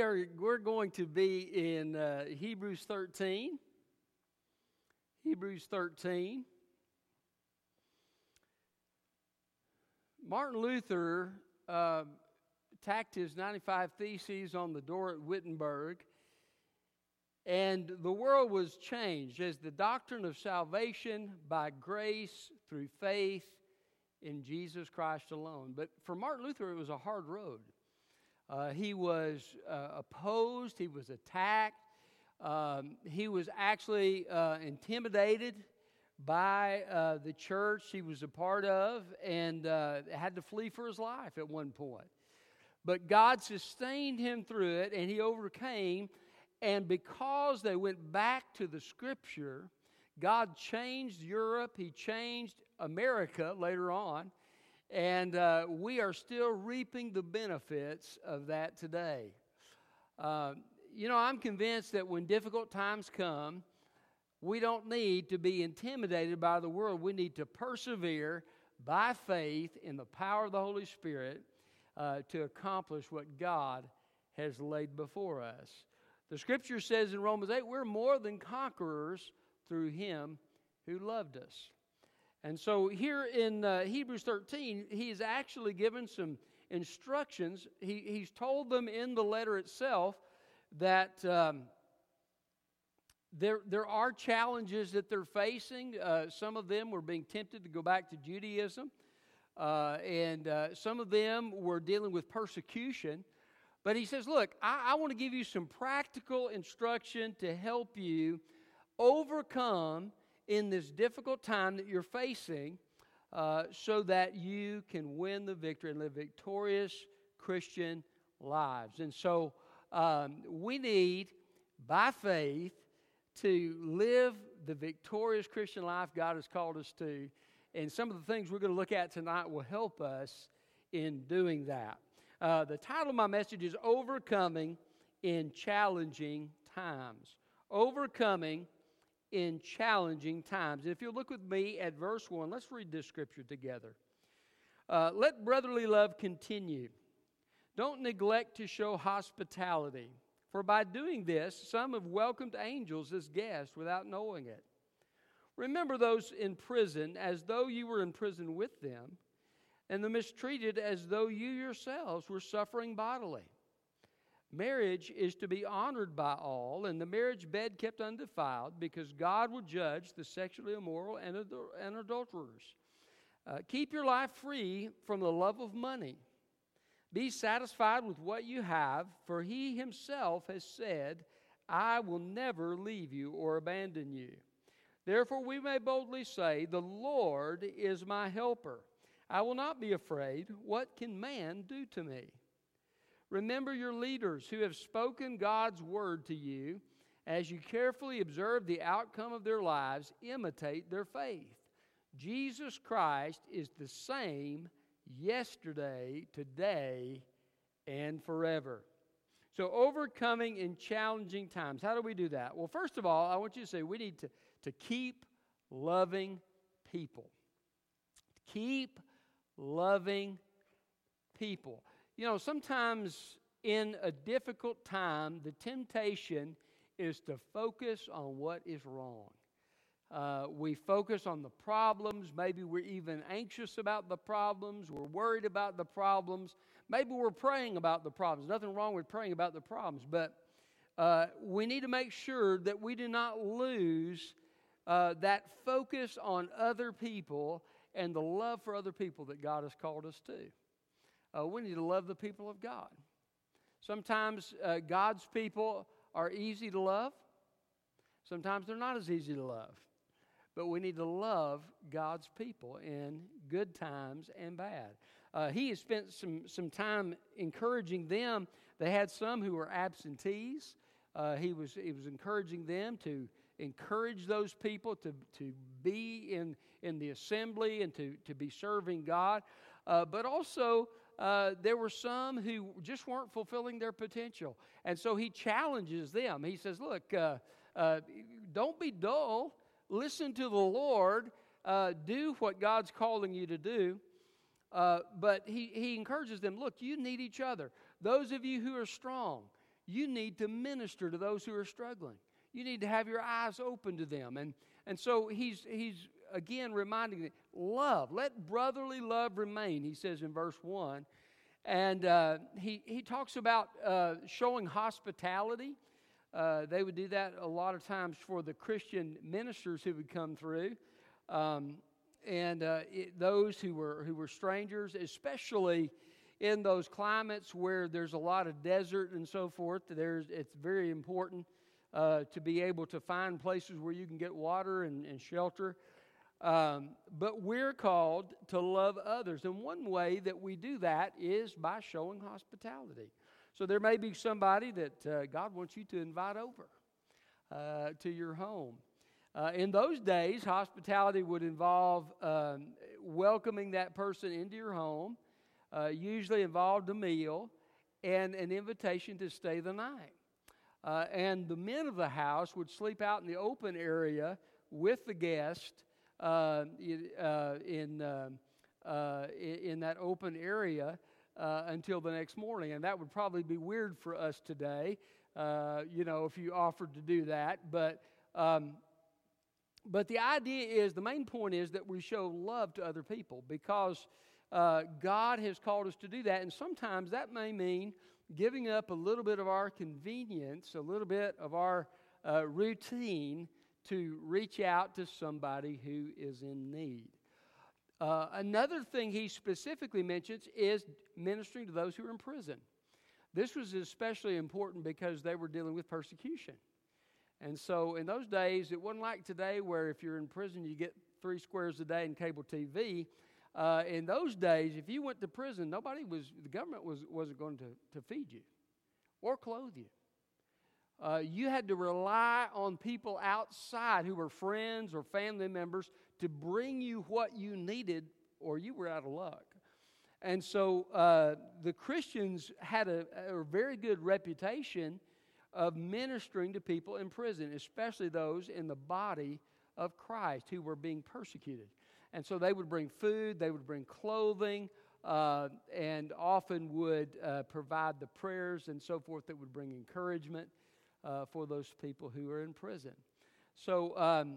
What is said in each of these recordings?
we are we're going to be in uh, Hebrews 13. Hebrews 13. Martin Luther uh, tacked his 95 Theses on the door at Wittenberg, and the world was changed as the doctrine of salvation by grace through faith in Jesus Christ alone. But for Martin Luther, it was a hard road. Uh, he was uh, opposed, he was attacked, um, he was actually uh, intimidated by uh, the church he was a part of and uh, had to flee for his life at one point. But God sustained him through it and he overcame. And because they went back to the scripture, God changed Europe, He changed America later on, and uh, we are still reaping the benefits of that today. Uh, you know, I'm convinced that when difficult times come, we don't need to be intimidated by the world. We need to persevere by faith in the power of the Holy Spirit uh, to accomplish what God has laid before us. The scripture says in Romans 8, we're more than conquerors through him who loved us. And so here in uh, Hebrews 13, he's actually given some instructions. He, he's told them in the letter itself that um, there, there are challenges that they're facing. Uh, some of them were being tempted to go back to Judaism, uh, and uh, some of them were dealing with persecution. But he says, Look, I, I want to give you some practical instruction to help you overcome in this difficult time that you're facing uh, so that you can win the victory and live victorious Christian lives. And so um, we need, by faith, to live the victorious Christian life God has called us to. And some of the things we're going to look at tonight will help us in doing that. Uh, the title of my message is Overcoming in Challenging Times. Overcoming in challenging times. If you look with me at verse 1, let's read this scripture together. Uh, Let brotherly love continue. Don't neglect to show hospitality, for by doing this, some have welcomed angels as guests without knowing it. Remember those in prison as though you were in prison with them, and the mistreated as though you yourselves were suffering bodily. Marriage is to be honored by all, and the marriage bed kept undefiled, because God will judge the sexually immoral and, adul- and adulterers. Uh, keep your life free from the love of money. Be satisfied with what you have, for He Himself has said, I will never leave you or abandon you. Therefore, we may boldly say, The Lord is my helper. I will not be afraid. What can man do to me? Remember your leaders who have spoken God's word to you. As you carefully observe the outcome of their lives, imitate their faith. Jesus Christ is the same yesterday, today, and forever. So, overcoming in challenging times. How do we do that? Well, first of all, I want you to say we need to, to keep loving people. Keep loving people. You know, sometimes in a difficult time, the temptation is to focus on what is wrong. Uh, we focus on the problems. Maybe we're even anxious about the problems. We're worried about the problems. Maybe we're praying about the problems. Nothing wrong with praying about the problems, but uh, we need to make sure that we do not lose uh, that focus on other people and the love for other people that God has called us to. Uh, we need to love the people of God. Sometimes uh, God's people are easy to love, sometimes they're not as easy to love. But we need to love God's people in good times and bad. Uh, he has spent some, some time encouraging them. They had some who were absentees. Uh, he, was, he was encouraging them to encourage those people to, to be in, in the assembly and to, to be serving God. Uh, but also, uh, there were some who just weren't fulfilling their potential. And so he challenges them. He says, Look, uh, uh, don't be dull. Listen to the Lord. Uh, do what God's calling you to do. Uh, but he, he encourages them look, you need each other. Those of you who are strong, you need to minister to those who are struggling. You need to have your eyes open to them. And, and so he's, he's again reminding them love, let brotherly love remain, he says in verse 1. And uh, he, he talks about uh, showing hospitality. Uh, they would do that a lot of times for the Christian ministers who would come through. Um, and uh, it, those who were, who were strangers, especially in those climates where there's a lot of desert and so forth, there's, it's very important uh, to be able to find places where you can get water and, and shelter. Um, but we're called to love others. And one way that we do that is by showing hospitality. So there may be somebody that uh, God wants you to invite over uh, to your home. Uh, in those days, hospitality would involve um, welcoming that person into your home, uh, usually involved a meal and an invitation to stay the night. Uh, and the men of the house would sleep out in the open area with the guest uh, uh, in, um, uh, in that open area uh, until the next morning. And that would probably be weird for us today, uh, you know, if you offered to do that. But, um, but the idea is the main point is that we show love to other people because God has called us to do that. And sometimes that may mean giving up a little bit of our convenience, a little bit of our uh, routine to reach out to somebody who is in need. Uh, another thing he specifically mentions is ministering to those who are in prison. This was especially important because they were dealing with persecution. And so in those days, it wasn't like today where if you're in prison, you get three squares a day in cable TV. Uh, in those days, if you went to prison, nobody was, the government was, wasn't going to, to feed you or clothe you. Uh, you had to rely on people outside who were friends or family members to bring you what you needed, or you were out of luck. And so uh, the Christians had a, a, very good reputation of ministering to people in prison, especially those in the body of Christ who were being persecuted. And so they would bring food, they would bring clothing, uh, and often would uh, provide the prayers and so forth that would bring encouragement uh, for those people who are in prison. So, um,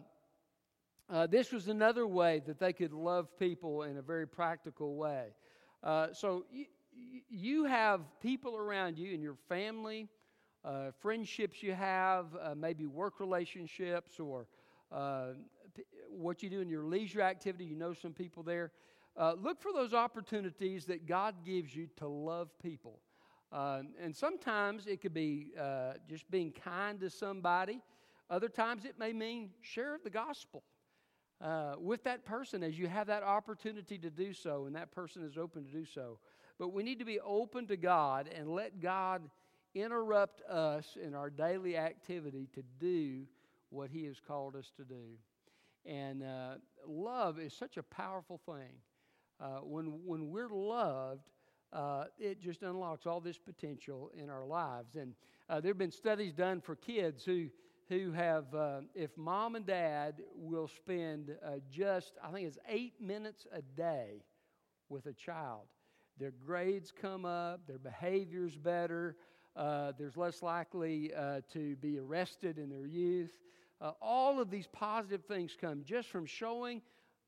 uh, this was another way that they could love people in a very practical way. Uh, so, y- you have people around you in your family, uh, friendships you have, uh, maybe work relationships, or uh, p- what you do in your leisure activity. You know some people there. look for those opportunities that God gives you to love people. Uh, and sometimes it could be uh, just being kind to somebody. Other times it may mean share the gospel uh, with that person as you have that opportunity to do so, and that person is open to do so. But we need to be open to God and let God interrupt us in our daily activity to do what He has called us to do. And uh, love is such a powerful thing. Uh, when, when we're loved, uh, it just unlocks all this potential in our lives. And uh, there have been studies done for kids who who have, uh, if mom and dad will spend uh, just, I think it's eight minutes a day with a child, their grades come up, their behavior's better, uh, there's less likely uh, to be arrested in their youth. all of these positive things come just from showing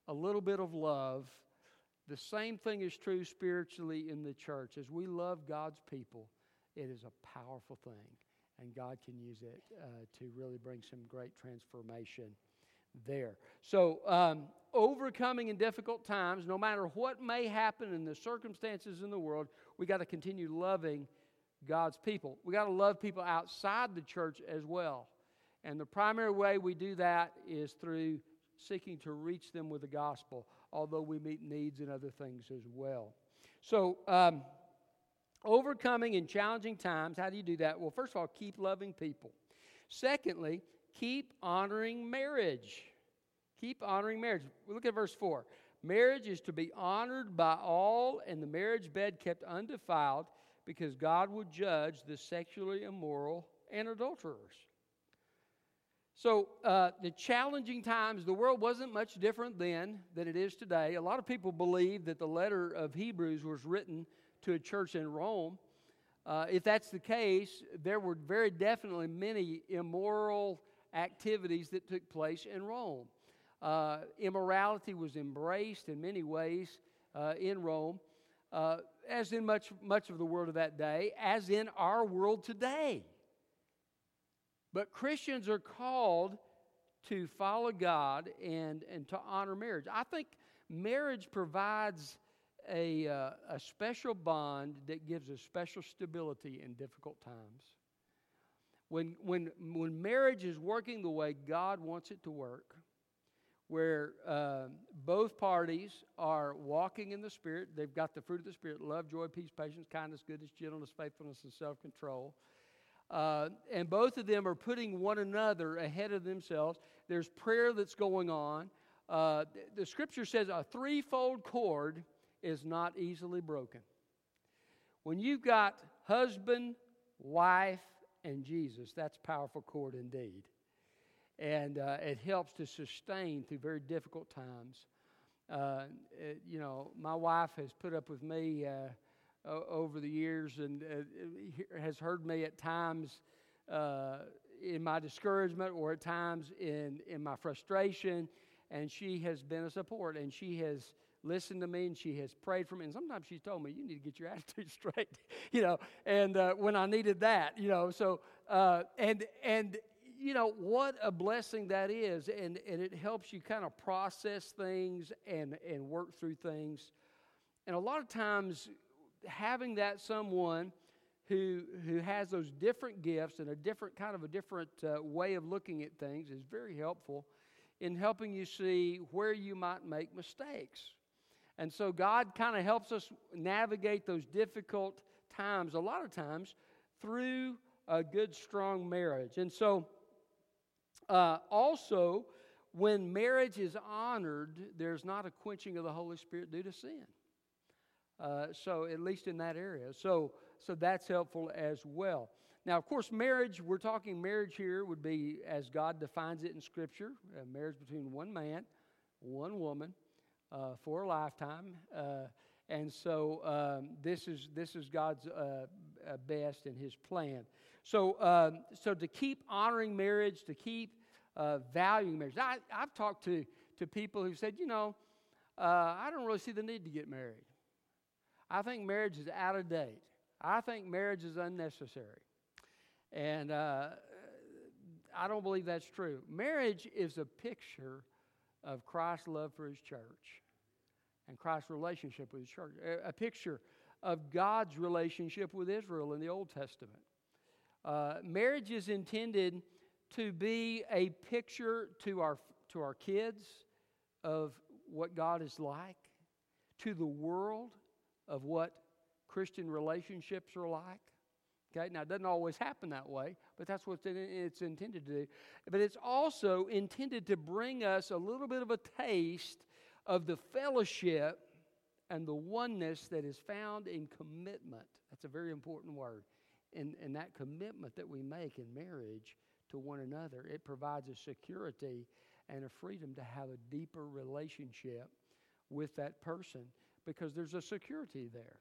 a little bit of love the same thing is true spiritually in the church. As we love God's people, it is a powerful thing, and God can use it uh, to really bring some great transformation there. So, um, overcoming in difficult times, no matter what may happen in the circumstances in the world, we got to continue loving God's people. We got to love people outside the church as well. And the primary way we do that is through seeking to reach them with the gospel although we meet needs and other things as well. So, um, overcoming in challenging times, how do you do that? Well, first of all, keep loving people. Secondly, keep honoring marriage. Keep honoring marriage. Look at verse 4. Marriage is to be honored by all, and the marriage bed kept undefiled, because God will judge the sexually immoral and adulterers. So, uh, the challenging times, the world wasn't much different then than it is today. A lot of people believe that the letter of Hebrews was written to a church in Rome. Uh, if that's the case, there were very definitely many immoral activities that took place in Rome. Uh, immorality was embraced in many ways uh, in Rome, uh, as in much, much of the world of that day, as in our world today. But Christians are called to follow God and, and to honor marriage. I think marriage provides a, uh, a special bond that gives a special stability in difficult times. When, when, when marriage is working the way God wants it to work, where uh, both parties are walking in the Spirit, they've got the fruit of the Spirit love, joy, peace, patience, kindness, goodness, gentleness, faithfulness, and self control. Uh, and both of them are putting one another ahead of themselves. There's prayer that's going on. Uh, the scripture says a threefold cord is not easily broken. When you've got husband, wife, and Jesus, that's powerful cord indeed. And uh, it helps to sustain through very difficult times. Uh, it, you know, my wife has put up with me uh, over the years and uh, has heard me at times uh, in my discouragement or at times in, in my frustration. And she has been a support and she has listened to me and she has prayed for me. And sometimes she's told me, you need to get your attitude straight, you know, and uh, when I needed that, you know, so, uh, and, and, you know, what a blessing that is. And, and it helps you kind of process things and, and work through things. And a lot of times, having that someone who, who has those different gifts and a different kind of a different uh, way of looking at things is very helpful in helping you see where you might make mistakes. And so God kind of helps us navigate those difficult times, a lot of times, through a good, strong marriage. And so, uh, also, when marriage is honored, there's not a quenching of the Holy Spirit due to sin. Uh, so, at least in that area. So, so that's helpful as well. Now, of course, marriage, we're talking marriage here would be as God defines it in Scripture a marriage between one man, one woman, uh, for a lifetime. Uh, and so um, this, is, this is God's uh, uh best and His plan. So, um, so to keep honoring marriage, to keep uh, valuing marriage. I, have talked to, to people who said, you know, uh, I don't really see the need to get married. I think marriage is out of date. I think marriage is unnecessary. And I don't believe that's true. Marriage is a picture of Christ's love for his church and Christ's relationship with his church. A, picture of God's relationship with Israel in the Old Testament. Uh, marriage is intended to be a picture to our, to our kids of what God is like, to the world of what Christian relationships are like. Okay, now it doesn't always happen that way, but that's what it's intended to do. But it's also intended to bring us a little bit of a taste of the fellowship and the oneness that is found in commitment. That's a very important word. And, and that commitment that we make in marriage to one another, it provides a security and a freedom to have a deeper relationship with that person because there's a security there.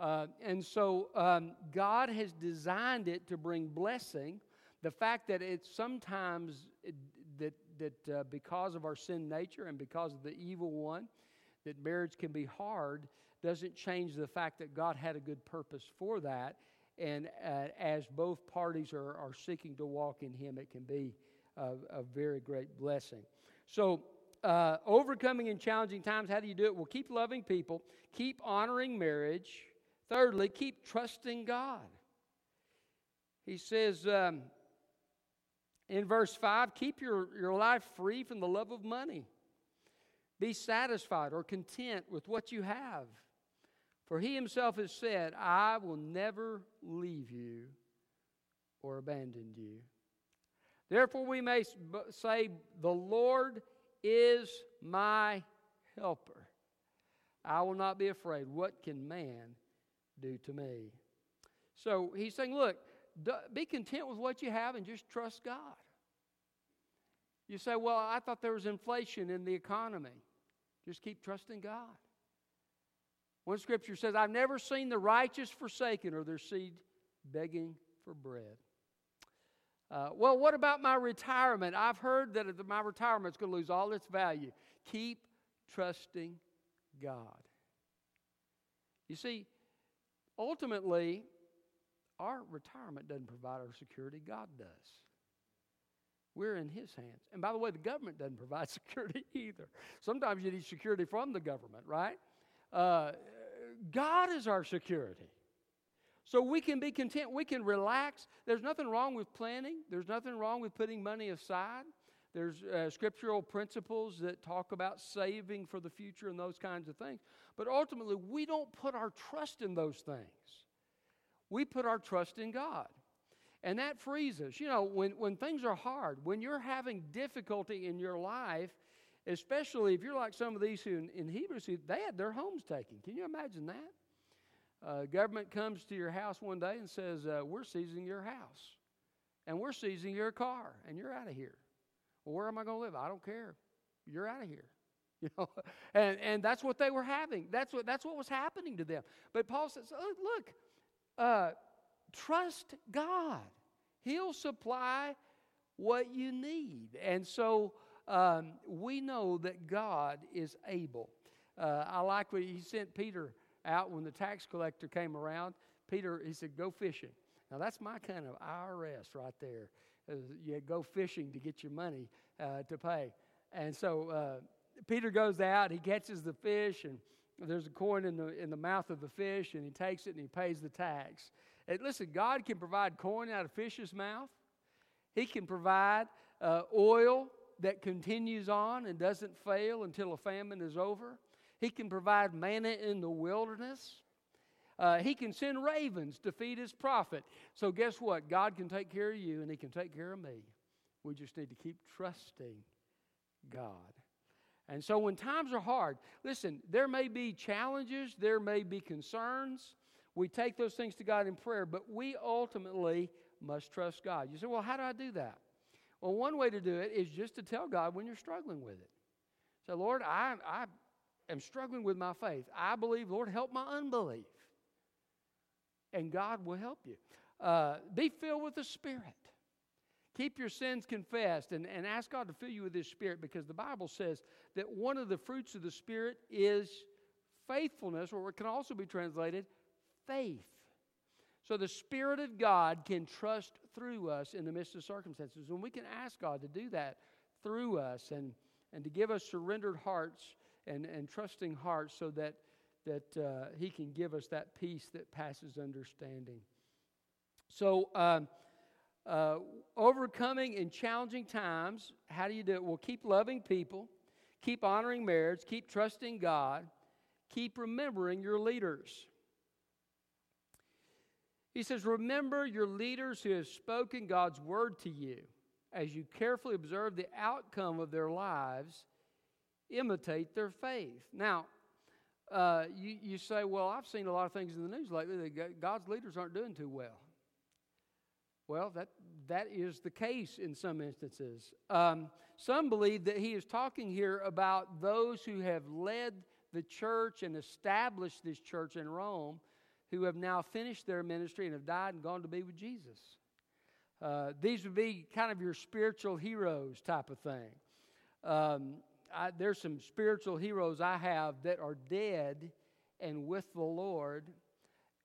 Uh, and so um, God has designed it to bring blessing. The fact that it's sometimes it, that, that uh, because of our sin nature and because of the evil one, that marriage can be hard doesn't change the fact that God had a good purpose for that. And uh, as both parties are, are seeking to walk in Him, it can be a, a very great blessing. So, uh, overcoming in challenging times, how do you do it? Well, keep loving people, keep honoring marriage, Thirdly, keep trusting God. He says um, in verse 5 keep your, your life free from the love of money. Be satisfied or content with what you have. For he himself has said, I will never leave you or abandon you. Therefore, we may say, The Lord is my helper. I will not be afraid. What can man do to me. So he's saying, look, be content with what you have and just trust God. You say, well, I thought there was inflation in the economy. Just keep trusting God. One scripture says, I've never seen the righteous forsaken or their seed begging for bread. Uh, well, what about my retirement? I've heard that my retirement's going to lose all its value. Keep trusting God. You see, ultimately, our retirement doesn't provide our security, God does. We're in His hands. And by the way, the government doesn't provide security either. Sometimes you need security from the government, right? Uh, God is our security. So we can be content, we can relax. There's nothing wrong with planning, there's nothing wrong with putting money aside. There's uh, scriptural principles that talk about saving for the future and those kinds of things. But ultimately, we don't put our trust in those things. We put our trust in God. And that frees us. You know, when, when things are hard, when you're having difficulty in your life, especially if you're like some of these who in, in Hebrews, they had their homes taken. Can you imagine that? Uh, government comes to your house one day and says, uh, We're seizing your house, and we're seizing your car, and you're out of here. Well, where am I going to live? I don't care. You're out of here. You know, and, and that's what they were having. That's what, that's what was happening to them. But Paul says, look, uh, trust God. He'll supply what you need. And so um, we know that God is able. Uh, I like what he sent Peter out when the tax collector came around. Peter, he said, go fishing. Now, that's my kind of IRS right there. You go fishing to get your money uh, to pay. And so uh, Peter goes out, he catches the fish, and there's a coin in the, in the mouth of the fish, and he takes it and he pays the tax. And listen, God can provide coin out of fish's mouth, He can provide uh, oil that continues on and doesn't fail until a famine is over. He can provide manna in the wilderness. Uh, he can send ravens to feed his prophet. So, guess what? God can take care of you and he can take care of me. We just need to keep trusting God. And so, when times are hard, listen, there may be challenges, there may be concerns. We take those things to God in prayer, but we ultimately must trust God. You say, well, how do I do that? Well, one way to do it is just to tell God when you're struggling with it. Say, Lord, I, I am struggling with my faith. I believe, Lord, help my unbelief. And God will help you. Uh, be filled with the Spirit. Keep your sins confessed and, and ask God to fill you with His Spirit because the Bible says that one of the fruits of the Spirit is faithfulness, or it can also be translated faith. So the Spirit of God can trust through us in the midst of circumstances. And we can ask God to do that through us and, and to give us surrendered hearts and, and trusting heart so that, that uh, He can give us that peace that passes understanding. So, um, uh, overcoming in challenging times, how do you do it? Well, keep loving people, keep honoring marriage, keep trusting God, keep remembering your leaders. He says, Remember your leaders who have spoken God's word to you. As you carefully observe the outcome of their lives, imitate their faith. Now, uh, you, you say, Well, I've seen a lot of things in the news lately that God's leaders aren't doing too well. Well, that, that is the case in some instances. Um, some believe that he is talking here about those who have led the church and established this church in Rome who have now finished their ministry and have died and gone to be with Jesus. Uh, these would be kind of your spiritual heroes type of thing. Um, I, there's some spiritual heroes I have that are dead and with the Lord,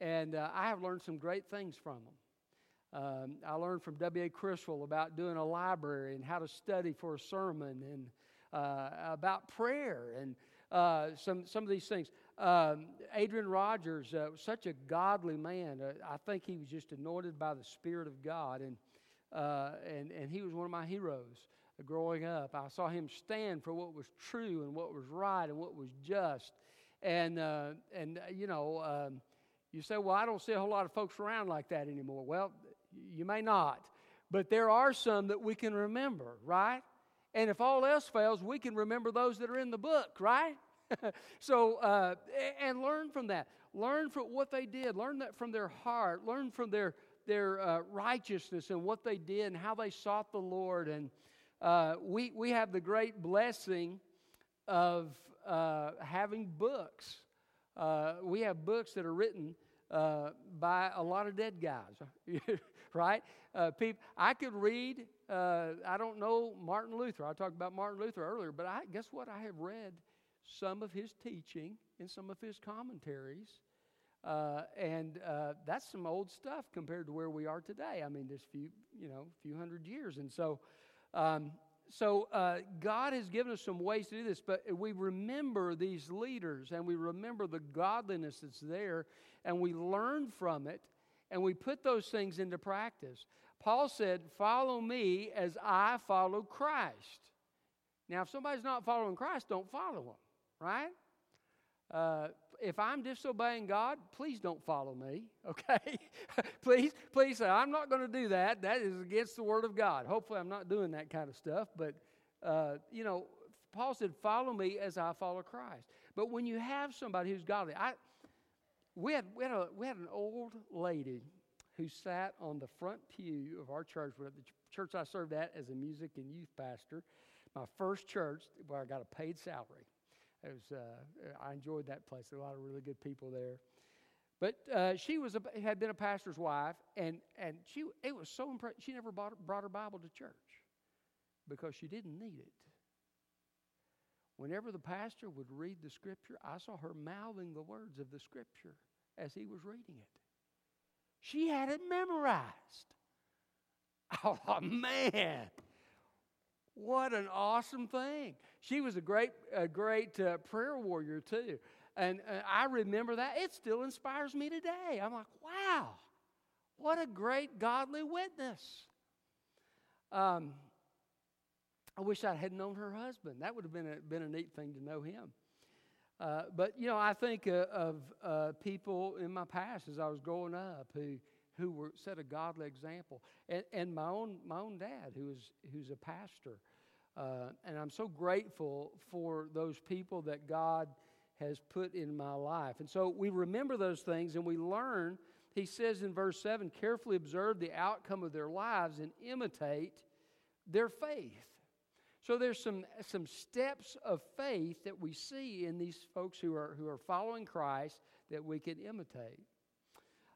and uh, I have learned some great things from them. Um, I learned from W.A. Criswell about doing a library and how to study for a sermon and uh, about prayer and uh, some, some of these things. Um, Adrian Rogers, uh, such a godly man. Uh, I think he was just anointed by the Spirit of God, and, uh, and, and he was one of my heroes growing up. I saw him stand for what was true and what was right and what was just. And, uh, and uh, you know, um, you say, well, I don't see a whole lot of folks around like that anymore. Well, you may not, but there are some that we can remember, right? And if all else fails, we can remember those that are in the book, right? so, uh, and learn from that. Learn from what they did. Learn that from their heart. Learn from their, their uh, righteousness and what they did and how they sought the Lord. And uh, we, we have the great blessing of uh, having books. Uh, we have books that are written uh, by a lot of dead guys, right? Uh, people, I could read. Uh, I don't know Martin Luther. I talked about Martin Luther earlier, but I guess what? I have read some of his teaching and some of his commentaries, uh, and uh, that's some old stuff compared to where we are today. I mean, this few, you know, few hundred years, and so. Um, so uh, God has given us some ways to do this, but we remember these leaders and we remember the godliness that's there, and we learn from it, and we put those things into practice. Paul said, Follow me as I follow Christ. Now, if somebody's not following Christ, don't follow them, right? Uh, if I'm disobeying God, please don't follow me, okay? please, please say, I'm not going to do that. That is against the Word of God. Hopefully, I'm not doing that kind of stuff. But, uh, you know, Paul said, Follow me as I follow Christ. But when you have somebody who's godly, I, we, had, we, had a, we had an old lady who sat on the front pew of our church, the church I served at as a music and youth pastor, my first church where I got a paid salary. It was, uh, I enjoyed that place. There were a lot of really good people there. But uh, she was a, had been a pastor's wife, and, and she, it was so impressive. She never brought, brought her Bible to church because she didn't need it. Whenever the pastor would read the scripture, I saw her mouthing the words of the scripture as he was reading it. She had it memorized. Oh, man. What an awesome thing. She was a great, a great uh, prayer warrior, too. And uh, I remember that. It still inspires me today. I'm like, wow, what a great godly witness. Um, I wish I had known her husband. That would have been a, been a neat thing to know him. Uh, but, you know, I think uh, of uh, people in my past as I was growing up who, who were, set a godly example. And, and my, own, my own dad, who is, who's a pastor. Uh, and I'm so grateful for those people that God has put in my life. And so we remember those things and we learn. He says in verse 7 carefully observe the outcome of their lives and imitate their faith. So there's some, some steps of faith that we see in these folks who are, who are following Christ that we can imitate.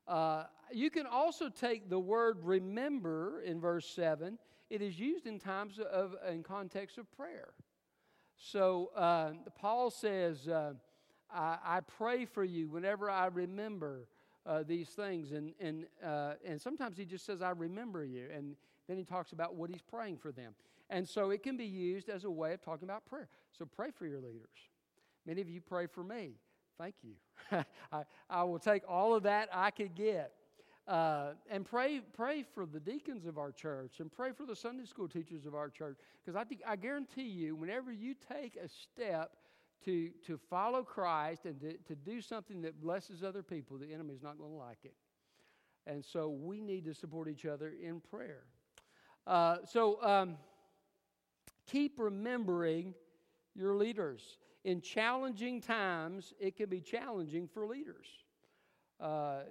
Uh, you can also take the word remember in verse 7 it is used in times of in context of prayer. So uh, Paul says, uh, I, I, pray for you whenever I remember uh, these things. And, and, uh, and sometimes he just says, I remember you. And then he talks about what he's praying for them. And so it can be used as a way of talking about prayer. So pray for your leaders. Many of you pray for me. Thank you. I, I will take all of that I could get. Uh, and pray, pray for the deacons of our church and pray for the Sunday school teachers of our church. Because I, think, I guarantee you, whenever you take a step to, to follow Christ and to, to do something that blesses other people, the enemy's not going to like it. And so we need to support each other in prayer. Uh, so um, keep remembering your leaders. In challenging times, it can be challenging for leaders. Uh,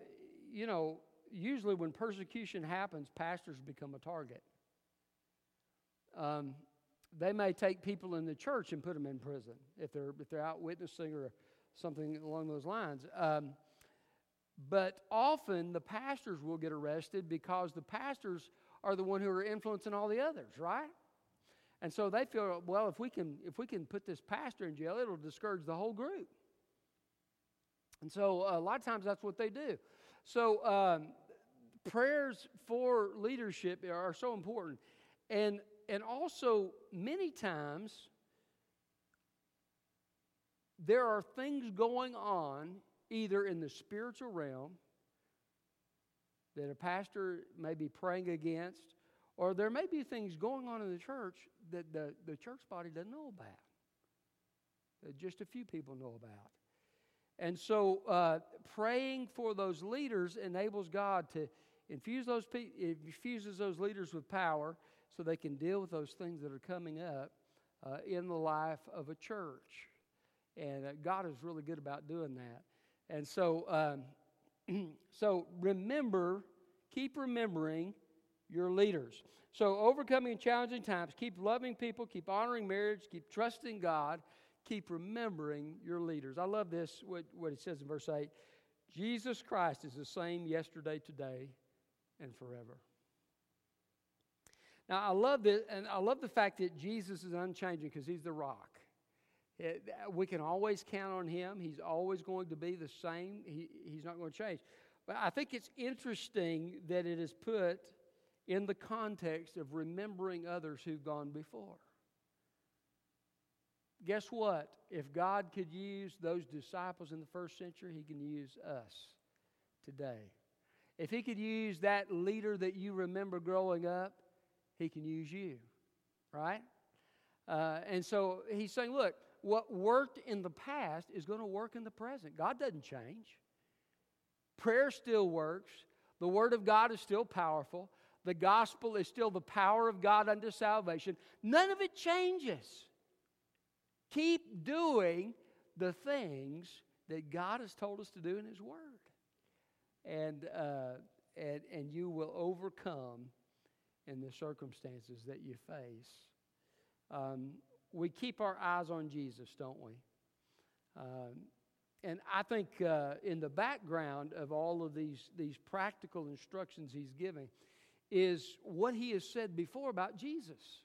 you know, usually when persecution happens, pastors become a target. Um, they may take people in the church and put them in prison if they're, if they're out witnessing or something along those lines. Um, but often the pastors will get arrested because the pastors are the one who are influencing all the others, right? And so they feel, well, if we can if we can put this pastor in jail, it'll discourage the whole group. And so a lot of times that's what they do. So um, prayers for leadership are so important. And, and also, many times, there are things going on either in the spiritual realm that a pastor may be praying against, or there may be things going on in the church that the, the church body doesn't know about, that just a few people know about. And so, uh, praying for those leaders enables God to infuse those pe- infuses those leaders with power so they can deal with those things that are coming up uh, in the life of a church. And uh, God is really good about doing that. And so, um, so remember, keep remembering your leaders. So, overcoming challenging times, keep loving people, keep honoring marriage, keep trusting God, keep remembering your leaders. I love this, what, what it says in verse 8 Jesus Christ is the same yesterday, today, and forever. Now, I love this, and I love the fact that Jesus is unchanging because he's the rock. It, we can always count on him. He's always going to be the same. He, he's not going to change. But I think it's interesting that it is put in the context of remembering others who've gone before. Guess what? If God could use those disciples in the first century, He can use us today. If He could use that leader that you remember growing up, He can use you, right? Uh, and so He's saying, look, what worked in the past is going to work in the present. God doesn't change. Prayer still works. The Word of God is still powerful. The gospel is still the power of God unto salvation. None of it changes. Keep doing the things that God has told us to do in His Word. And, uh, and, and you will overcome in the circumstances that you face. Um, we keep our eyes on Jesus, don't we? Um, and I think uh, in the background of all of these, these practical instructions he's giving is what he has said before about Jesus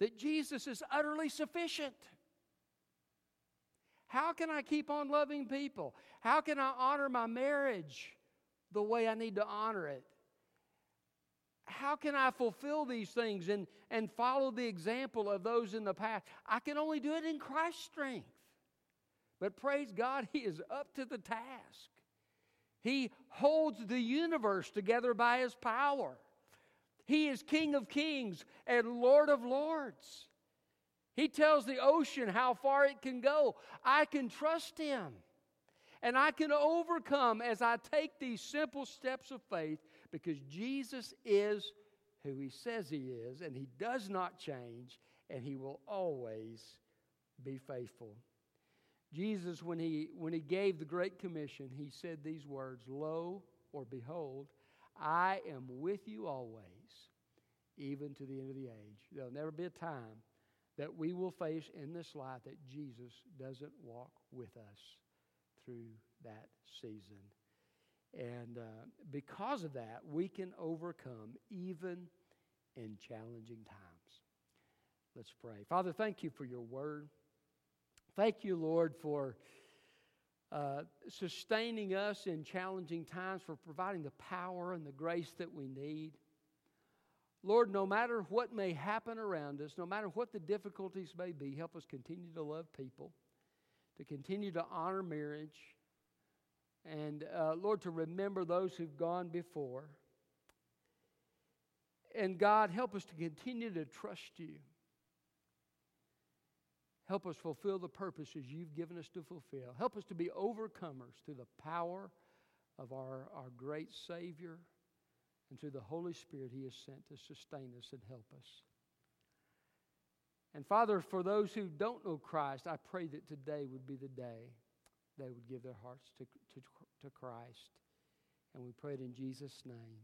that Jesus is utterly sufficient. How can I keep on loving people? How can I honor my marriage the way I need to honor it? How can I fulfill these things and, and follow the example of those in the past? I can only do it in Christ's strength. But praise God, He is up to the task. He holds the universe together by His power. He is King of kings and Lord of lords. He tells the ocean how far it can go. I can trust Him. And I can overcome as I take these simple steps of faith because Jesus is who He says He is, and He does not change, and He will always be faithful. Jesus, when he, when he gave the Great Commission, he said these words Lo, or behold, I am with you always, even to the end of the age. There'll never be a time that we will face in this life that Jesus doesn't walk with us through that season. And uh, because of that, we can overcome even in challenging times. Let's pray. Father, thank you for your word. Thank you, Lord, for uh, sustaining us in challenging times, for providing the power and the grace that we need. Lord, no matter what may happen around us, no matter what the difficulties may be, help us continue to love people, to continue to honor marriage, and uh, Lord, to remember those who've gone before. And God, help us to continue to trust you. Help us fulfill the purposes you've given us to fulfill. Help us to be overcomers through the power of our, our great Savior and through the Holy Spirit He has sent to sustain us and help us. And Father, for those who don't know Christ, I pray that today would be the day they would give their hearts to, to, to Christ. And we pray it in Jesus' name.